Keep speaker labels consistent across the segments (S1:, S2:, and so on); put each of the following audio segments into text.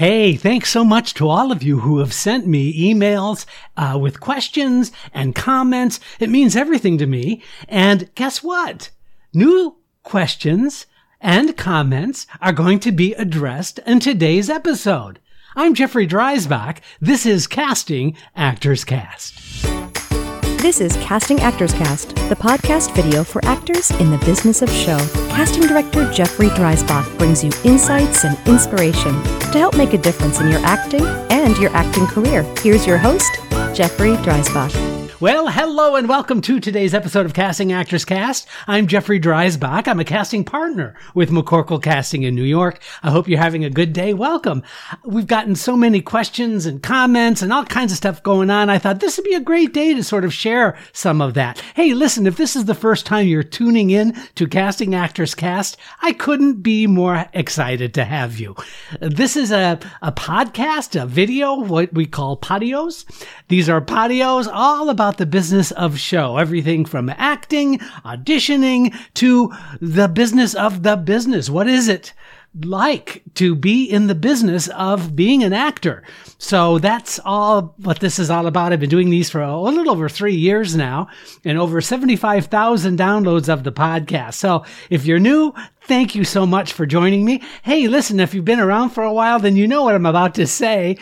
S1: Hey, thanks so much to all of you who have sent me emails uh, with questions and comments. It means everything to me. And guess what? New questions and comments are going to be addressed in today's episode. I'm Jeffrey Dreisbach. This is Casting Actors Cast.
S2: This is Casting Actors Cast, the podcast video for actors in the business of show. Casting director Jeffrey Dreisbach brings you insights and inspiration to help make a difference in your acting and your acting career. Here's your host, Jeffrey Dreisbach.
S1: Well, hello and welcome to today's episode of Casting Actors Cast. I'm Jeffrey Dreisbach. I'm a casting partner with McCorkle Casting in New York. I hope you're having a good day. Welcome. We've gotten so many questions and comments and all kinds of stuff going on. I thought this would be a great day to sort of share some of that. Hey, listen, if this is the first time you're tuning in to Casting Actors Cast, I couldn't be more excited to have you. This is a, a podcast, a video, what we call podios. These are podios all about about the business of show, everything from acting, auditioning to the business of the business. What is it? like to be in the business of being an actor. So that's all what this is all about. I've been doing these for a little over three years now and over 75,000 downloads of the podcast. So if you're new, thank you so much for joining me. Hey, listen, if you've been around for a while, then you know what I'm about to say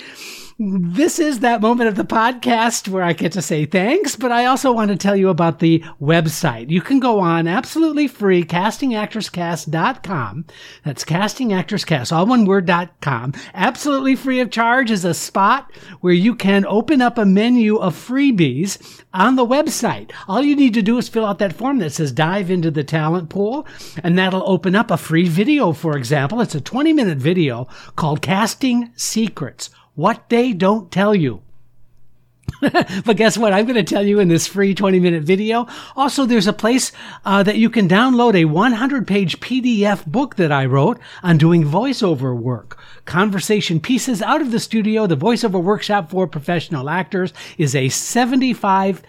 S1: this is that moment of the podcast where I get to say thanks, but I also want to tell you about the website. You can go on absolutely free, castingactorscast.com. That's castingactorscast, all one word, dot com. Absolutely free of charge is a spot where you can open up a menu of freebies on the website. All you need to do is fill out that form that says dive into the talent pool, and that'll open up a free video, for example. It's a 20 minute video called Casting Secrets what they don't tell you. but guess what? I'm going to tell you in this free 20 minute video. Also, there's a place uh, that you can download a 100 page PDF book that I wrote on doing voiceover work. Conversation pieces out of the studio. The voiceover workshop for professional actors is a 75,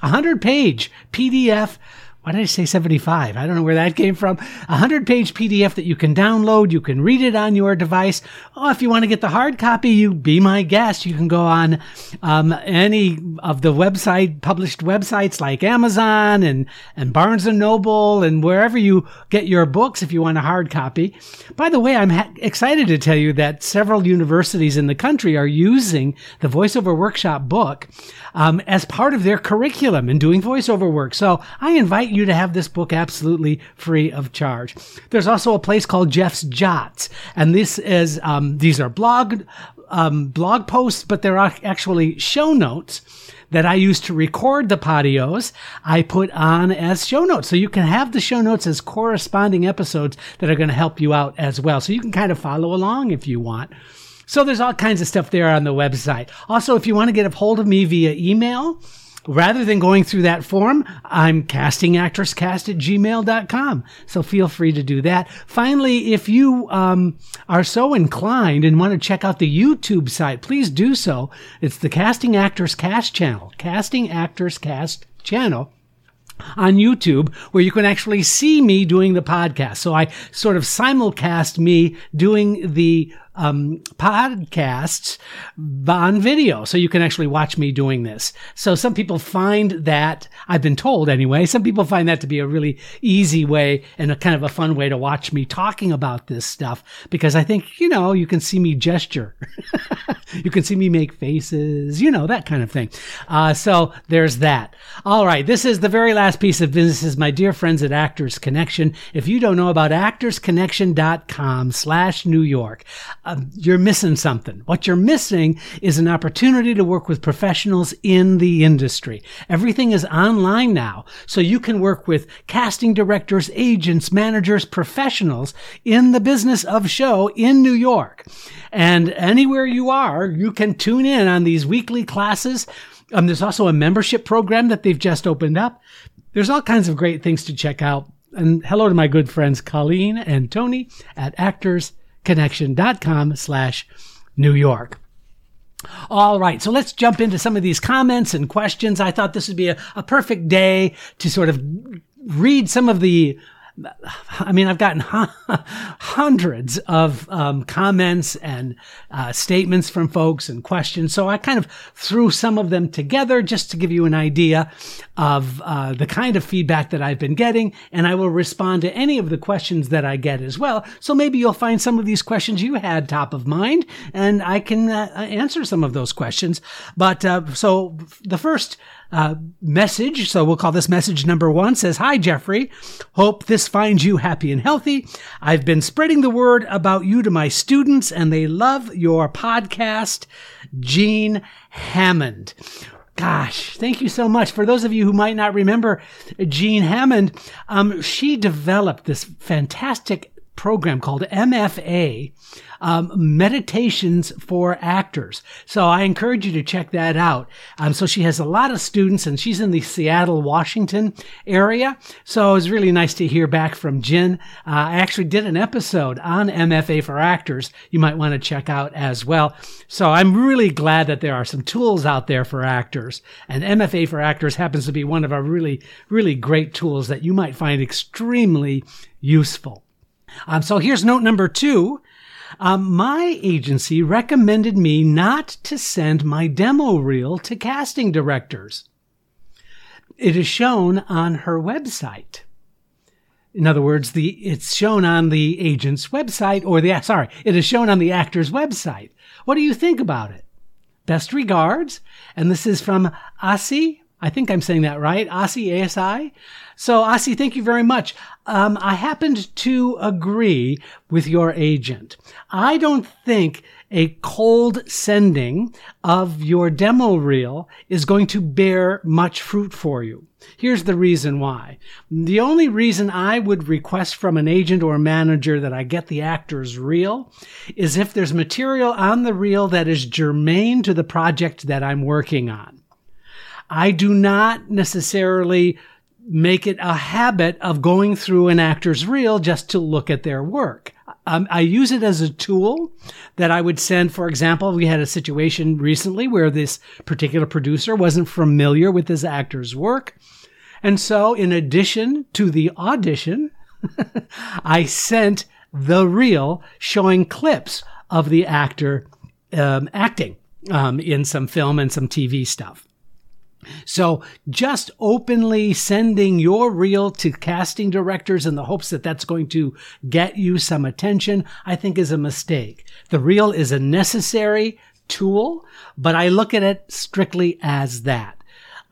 S1: 100 page PDF why did I say 75? I don't know where that came from. A 100 page PDF that you can download. You can read it on your device. Oh, if you want to get the hard copy, you be my guest. You can go on um, any of the website, published websites like Amazon and, and Barnes and Noble and wherever you get your books if you want a hard copy. By the way, I'm ha- excited to tell you that several universities in the country are using the voiceover workshop book um, as part of their curriculum and doing voiceover work. So I invite you to have this book absolutely free of charge. There's also a place called Jeff's Jots, and this is um, these are blog um, blog posts, but they're actually show notes that I use to record the podios, I put on as show notes. So you can have the show notes as corresponding episodes that are going to help you out as well. So you can kind of follow along if you want. So there's all kinds of stuff there on the website. Also, if you want to get a hold of me via email, rather than going through that form, I'm castingactorscast at gmail.com. So feel free to do that. Finally, if you um, are so inclined and want to check out the YouTube site, please do so. It's the Casting Actors Cast channel, Casting Actors Cast channel on YouTube where you can actually see me doing the podcast. So I sort of simulcast me doing the um, podcasts on video. So you can actually watch me doing this. So some people find that, I've been told anyway, some people find that to be a really easy way and a kind of a fun way to watch me talking about this stuff because I think, you know, you can see me gesture. you can see me make faces, you know, that kind of thing. Uh, so there's that. All right. This is the very last piece of business is my dear friends at Actors Connection. If you don't know about actorsconnection.com slash New York, um, you're missing something. What you're missing is an opportunity to work with professionals in the industry. Everything is online now, so you can work with casting directors, agents, managers, professionals in the business of show in New York. And anywhere you are, you can tune in on these weekly classes. Um, there's also a membership program that they've just opened up. There's all kinds of great things to check out. And hello to my good friends Colleen and Tony at Actors connection.com slash New York. All right, so let's jump into some of these comments and questions. I thought this would be a, a perfect day to sort of read some of the I mean, I've gotten hundreds of um, comments and uh, statements from folks and questions. So I kind of threw some of them together just to give you an idea of uh, the kind of feedback that I've been getting. And I will respond to any of the questions that I get as well. So maybe you'll find some of these questions you had top of mind and I can uh, answer some of those questions. But uh, so the first uh, message. So we'll call this message number one says, Hi, Jeffrey. Hope this finds you happy and healthy. I've been spreading the word about you to my students and they love your podcast. Jean Hammond. Gosh, thank you so much. For those of you who might not remember Jean Hammond, um, she developed this fantastic program called MFA, um, Meditations for Actors. So I encourage you to check that out. Um, so she has a lot of students and she's in the Seattle, Washington area. So it was really nice to hear back from Jen. Uh, I actually did an episode on MFA for Actors you might want to check out as well. So I'm really glad that there are some tools out there for actors and MFA for Actors happens to be one of our really, really great tools that you might find extremely useful. Um, so here's note number two. Um, my agency recommended me not to send my demo reel to casting directors. It is shown on her website. In other words, the it's shown on the agent's website or the sorry, it is shown on the actor's website. What do you think about it? Best regards, and this is from Asi. I think I'm saying that right. Asi ASI. So Asi, thank you very much. Um, I happened to agree with your agent. I don't think a cold sending of your demo reel is going to bear much fruit for you. Here's the reason why. The only reason I would request from an agent or manager that I get the actor's reel is if there's material on the reel that is germane to the project that I'm working on. I do not necessarily make it a habit of going through an actor's reel just to look at their work. Um, I use it as a tool that I would send. For example, we had a situation recently where this particular producer wasn't familiar with this actor's work. And so, in addition to the audition, I sent the reel showing clips of the actor um, acting um, in some film and some TV stuff. So just openly sending your reel to casting directors in the hopes that that's going to get you some attention, I think is a mistake. The reel is a necessary tool, but I look at it strictly as that.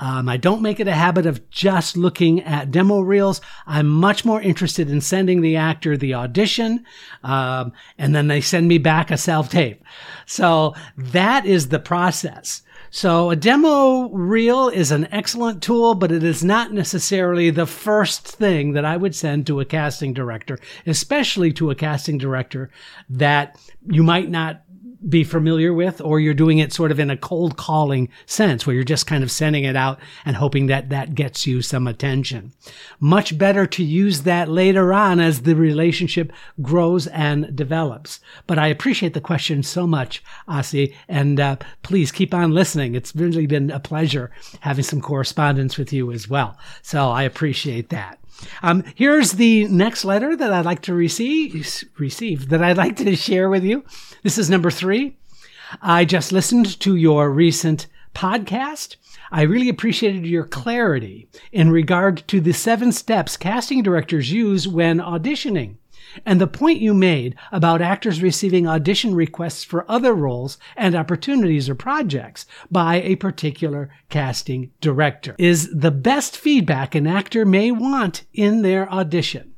S1: Um, I don't make it a habit of just looking at demo reels. I'm much more interested in sending the actor the audition, um, and then they send me back a self tape. So that is the process. So a demo reel is an excellent tool, but it is not necessarily the first thing that I would send to a casting director, especially to a casting director that you might not be familiar with, or you're doing it sort of in a cold calling sense where you're just kind of sending it out and hoping that that gets you some attention. Much better to use that later on as the relationship grows and develops. But I appreciate the question so much, Asi, and uh, please keep on listening. It's really been a pleasure having some correspondence with you as well. So I appreciate that. Um, here's the next letter that I'd like to receive, receive that I'd like to share with you. This is number three. I just listened to your recent podcast. I really appreciated your clarity in regard to the seven steps casting directors use when auditioning. And the point you made about actors receiving audition requests for other roles and opportunities or projects by a particular casting director is the best feedback an actor may want in their audition.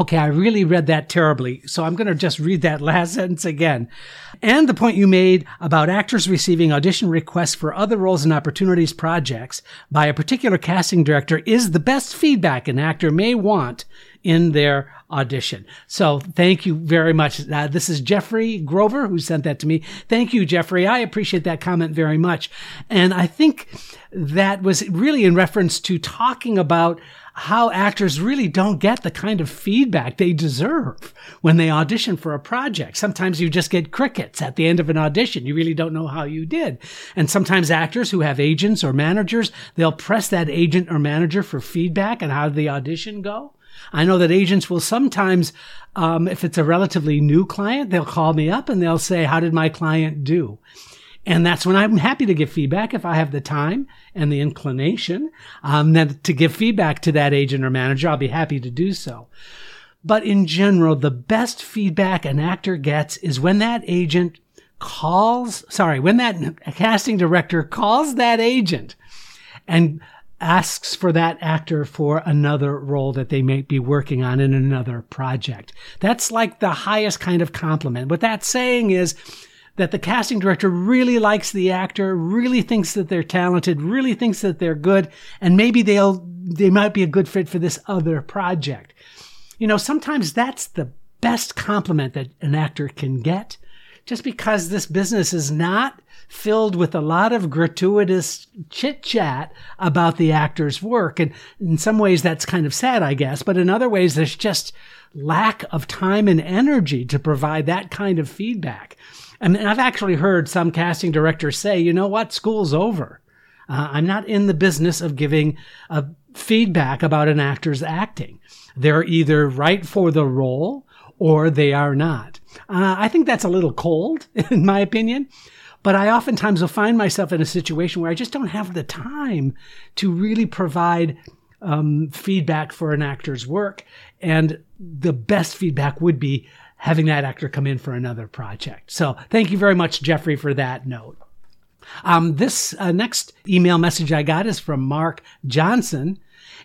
S1: Okay, I really read that terribly, so I'm going to just read that last sentence again. And the point you made about actors receiving audition requests for other roles and opportunities projects by a particular casting director is the best feedback an actor may want in their audition. So thank you very much. Uh, this is Jeffrey Grover who sent that to me. Thank you, Jeffrey. I appreciate that comment very much. And I think that was really in reference to talking about how actors really don't get the kind of feedback they deserve when they audition for a project. Sometimes you just get crickets at the end of an audition. You really don't know how you did. And sometimes actors who have agents or managers, they'll press that agent or manager for feedback on how the audition go. I know that agents will sometimes, um, if it's a relatively new client, they'll call me up and they'll say, how did my client do? And that's when I'm happy to give feedback if I have the time and the inclination um, to give feedback to that agent or manager. I'll be happy to do so. But in general, the best feedback an actor gets is when that agent calls, sorry, when that casting director calls that agent and asks for that actor for another role that they may be working on in another project. That's like the highest kind of compliment. What that's saying is that the casting director really likes the actor, really thinks that they're talented, really thinks that they're good, and maybe they'll, they might be a good fit for this other project. You know, sometimes that's the best compliment that an actor can get just because this business is not filled with a lot of gratuitous chit chat about the actor's work. And in some ways, that's kind of sad, I guess. But in other ways, there's just lack of time and energy to provide that kind of feedback. And I've actually heard some casting directors say, you know what, school's over. Uh, I'm not in the business of giving uh, feedback about an actor's acting. They're either right for the role or they are not. Uh, I think that's a little cold, in my opinion. But I oftentimes will find myself in a situation where I just don't have the time to really provide um, feedback for an actor's work. And the best feedback would be having that actor come in for another project. So thank you very much, Jeffrey, for that note. Um, this uh, next email message I got is from Mark Johnson.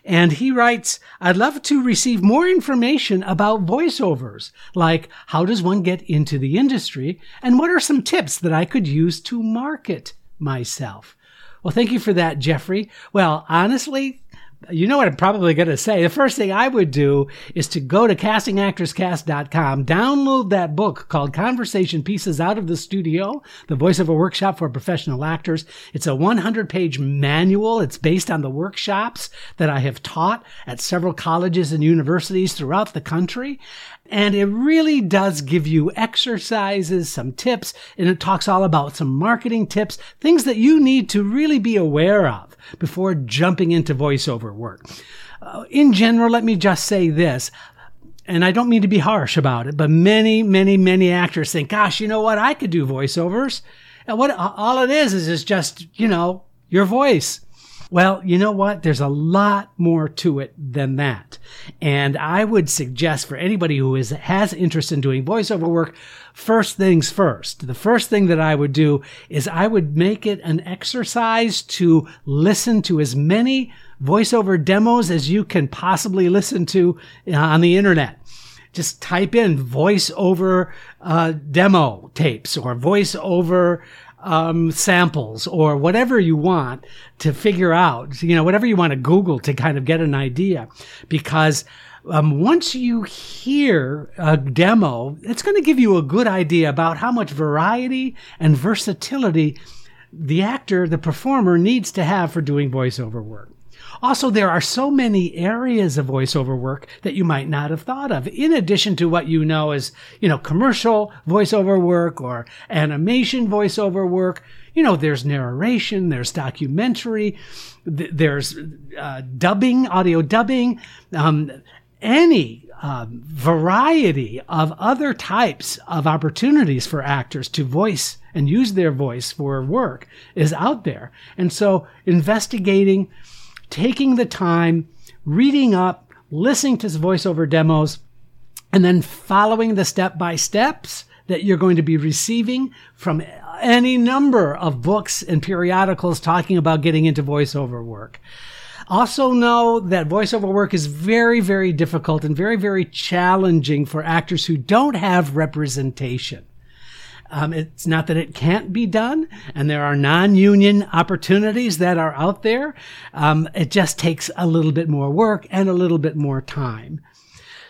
S1: And he writes, I'd love to receive more information about voiceovers, like how does one get into the industry and what are some tips that I could use to market myself? Well, thank you for that, Jeffrey. Well, honestly, you know what I'm probably going to say. The first thing I would do is to go to castingactorscast.com, download that book called Conversation Pieces Out of the Studio, the Voiceover workshop for professional actors. It's a 100 page manual. It's based on the workshops that I have taught at several colleges and universities throughout the country. And it really does give you exercises, some tips, and it talks all about some marketing tips, things that you need to really be aware of before jumping into voiceover work. Uh, in general, let me just say this. And I don't mean to be harsh about it, but many, many, many actors think, gosh, you know what? I could do voiceovers. And what all it is is, is just, you know, your voice. Well, you know what? There's a lot more to it than that. And I would suggest for anybody who is, has interest in doing voiceover work, first things first. The first thing that I would do is I would make it an exercise to listen to as many voiceover demos as you can possibly listen to uh, on the internet just type in voiceover uh, demo tapes or voiceover um, samples or whatever you want to figure out, you know, whatever you want to Google to kind of get an idea. Because um, once you hear a demo, it's going to give you a good idea about how much variety and versatility the actor, the performer needs to have for doing voiceover work. Also, there are so many areas of voiceover work that you might not have thought of, in addition to what you know as, you know, commercial voiceover work or animation voiceover work. You know, there's narration, there's documentary, th- there's uh, dubbing, audio dubbing, um, any um, variety of other types of opportunities for actors to voice and use their voice for work is out there. And so investigating taking the time, reading up, listening to voiceover demos, and then following the step by steps that you're going to be receiving from any number of books and periodicals talking about getting into voiceover work. Also know that voiceover work is very, very difficult and very, very challenging for actors who don't have representation. Um, it's not that it can't be done, and there are non-union opportunities that are out there. Um, it just takes a little bit more work and a little bit more time.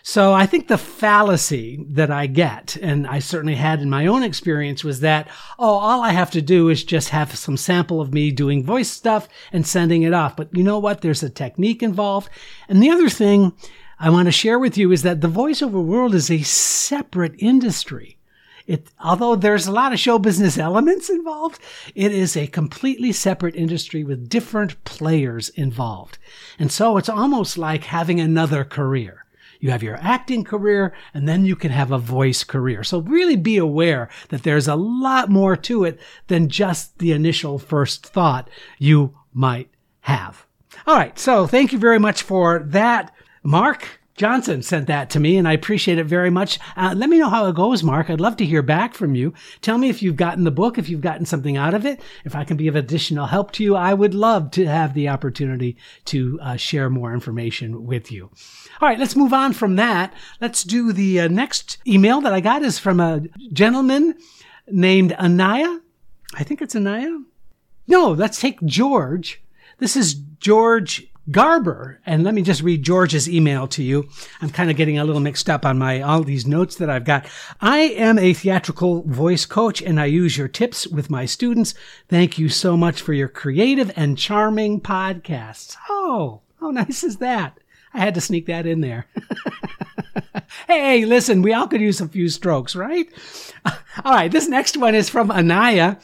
S1: So I think the fallacy that I get, and I certainly had in my own experience, was that, oh, all I have to do is just have some sample of me doing voice stuff and sending it off. But you know what? There's a technique involved. And the other thing I want to share with you is that the voiceover world is a separate industry. It, although there's a lot of show business elements involved, it is a completely separate industry with different players involved. And so it's almost like having another career. you have your acting career, and then you can have a voice career. So really be aware that there's a lot more to it than just the initial first thought you might have. All right. So thank you very much for that. Mark, Johnson sent that to me, and I appreciate it very much. Uh, let me know how it goes, Mark. I'd love to hear back from you. Tell me if you've gotten the book, if you've gotten something out of it. If I can be of additional help to you, I would love to have the opportunity to uh, share more information with you. All right, let's move on from that. Let's do the uh, next email that I got is from a gentleman named Anaya. I think it's Anaya. No, let's take George. This is George Garber. And let me just read George's email to you. I'm kind of getting a little mixed up on my all these notes that I've got. I am a theatrical voice coach and I use your tips with my students. Thank you so much for your creative and charming podcasts. Oh, how nice is that? I had to sneak that in there. hey, listen, we all could use a few strokes, right? All right, this next one is from Anaya.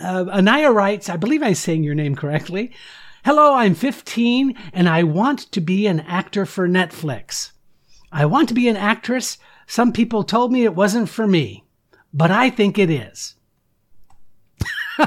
S1: Uh, Anaya writes, I believe I'm saying your name correctly. Hello, I'm 15 and I want to be an actor for Netflix. I want to be an actress. Some people told me it wasn't for me, but I think it is.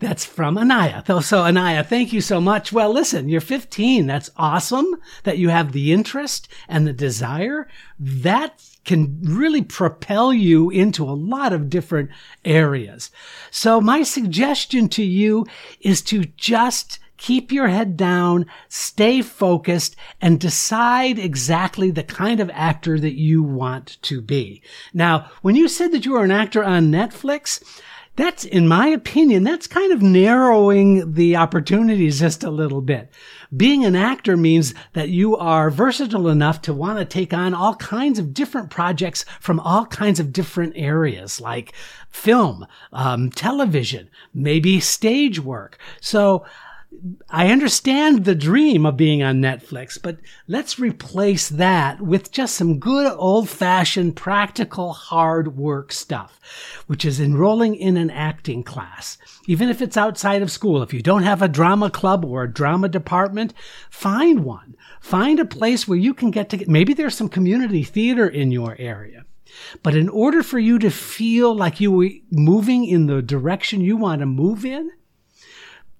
S1: That's from Anaya. So, Anaya, thank you so much. Well, listen, you're 15. That's awesome that you have the interest and the desire. That can really propel you into a lot of different areas. So, my suggestion to you is to just keep your head down, stay focused, and decide exactly the kind of actor that you want to be. Now, when you said that you were an actor on Netflix, that's, in my opinion, that's kind of narrowing the opportunities just a little bit. Being an actor means that you are versatile enough to want to take on all kinds of different projects from all kinds of different areas, like film, um, television, maybe stage work. So I understand the dream of being on Netflix, but let's replace that with just some good old fashioned practical hard work stuff, which is enrolling in an acting class. Even if it's outside of school, if you don't have a drama club or a drama department, find one. Find a place where you can get to, maybe there's some community theater in your area. But in order for you to feel like you were moving in the direction you want to move in,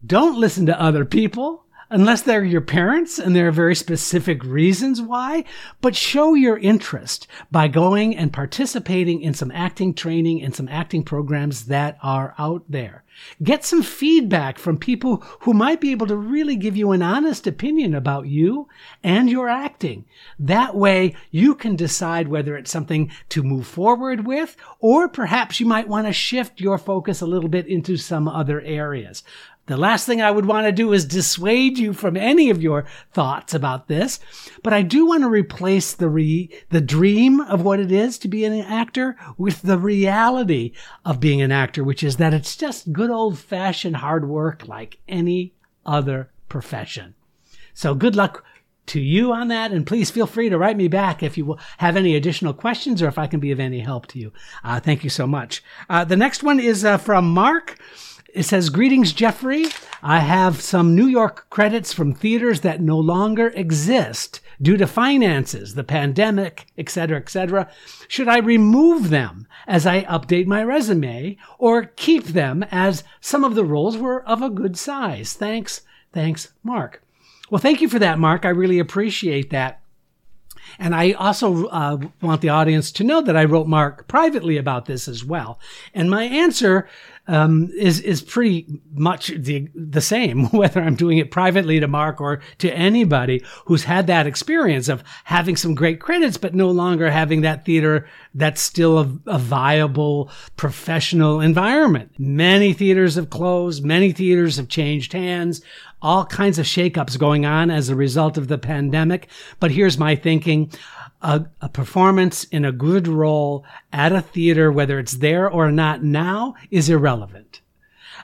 S1: don't listen to other people unless they're your parents and there are very specific reasons why, but show your interest by going and participating in some acting training and some acting programs that are out there. Get some feedback from people who might be able to really give you an honest opinion about you and your acting. That way you can decide whether it's something to move forward with, or perhaps you might want to shift your focus a little bit into some other areas. The last thing I would want to do is dissuade you from any of your thoughts about this, but I do want to replace the re- the dream of what it is to be an actor with the reality of being an actor, which is that it's just good old fashioned hard work like any other profession. So good luck to you on that, and please feel free to write me back if you have any additional questions or if I can be of any help to you. Uh, thank you so much. Uh, the next one is uh, from Mark. It says, Greetings, Jeffrey. I have some New York credits from theaters that no longer exist due to finances, the pandemic, etc., etc. Should I remove them as I update my resume or keep them as some of the roles were of a good size? Thanks. Thanks, Mark. Well, thank you for that, Mark. I really appreciate that. And I also uh, want the audience to know that I wrote Mark privately about this as well. And my answer um, is is pretty much the the same whether I'm doing it privately to Mark or to anybody who's had that experience of having some great credits but no longer having that theater that's still a, a viable professional environment. Many theaters have closed, many theaters have changed hands all kinds of shakeups going on as a result of the pandemic. But here's my thinking a, a, performance in a good role at a theater, whether it's there or not now, is irrelevant.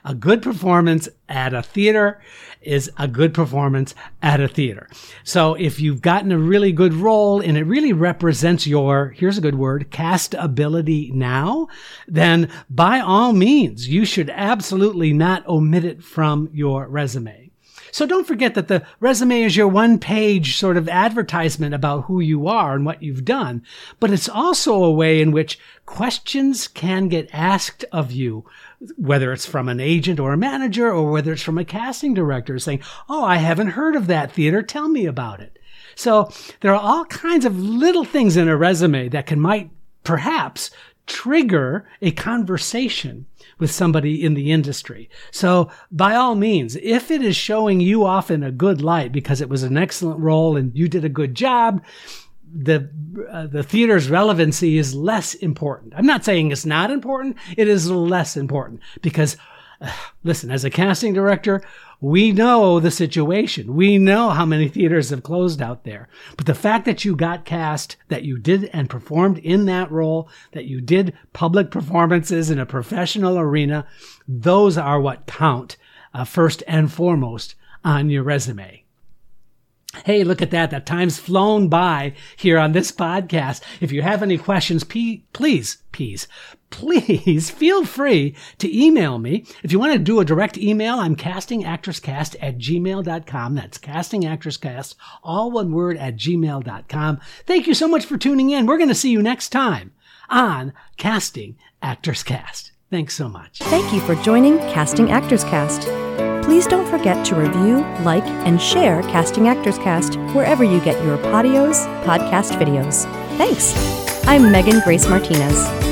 S1: A good performance at a theater is a good performance at a theater. So if you've gotten a really good role and it really represents your, here's a good word, cast ability now, then by all means, you should absolutely not omit it from your resume. So don't forget that the resume is your one page sort of advertisement about who you are and what you've done, but it's also a way in which questions can get asked of you, whether it's from an agent or a manager or whether it's from a casting director saying, Oh, I haven't heard of that theater. Tell me about it. So there are all kinds of little things in a resume that can might perhaps trigger a conversation with somebody in the industry. So by all means, if it is showing you off in a good light because it was an excellent role and you did a good job, the uh, the theater's relevancy is less important. I'm not saying it's not important. It is less important because uh, listen, as a casting director, we know the situation. We know how many theaters have closed out there. But the fact that you got cast, that you did and performed in that role, that you did public performances in a professional arena, those are what count uh, first and foremost on your resume. Hey, look at that. That time's flown by here on this podcast. If you have any questions, please, please, please feel free to email me. If you want to do a direct email, I'm castingactorscast at gmail.com. That's castingactorscast, all one word at gmail.com. Thank you so much for tuning in. We're going to see you next time on Casting Actors Cast. Thanks so much.
S2: Thank you for joining Casting Actors Cast. Please don't forget to review, like, and share Casting Actors Cast wherever you get your podios, podcast videos. Thanks. I'm Megan Grace Martinez.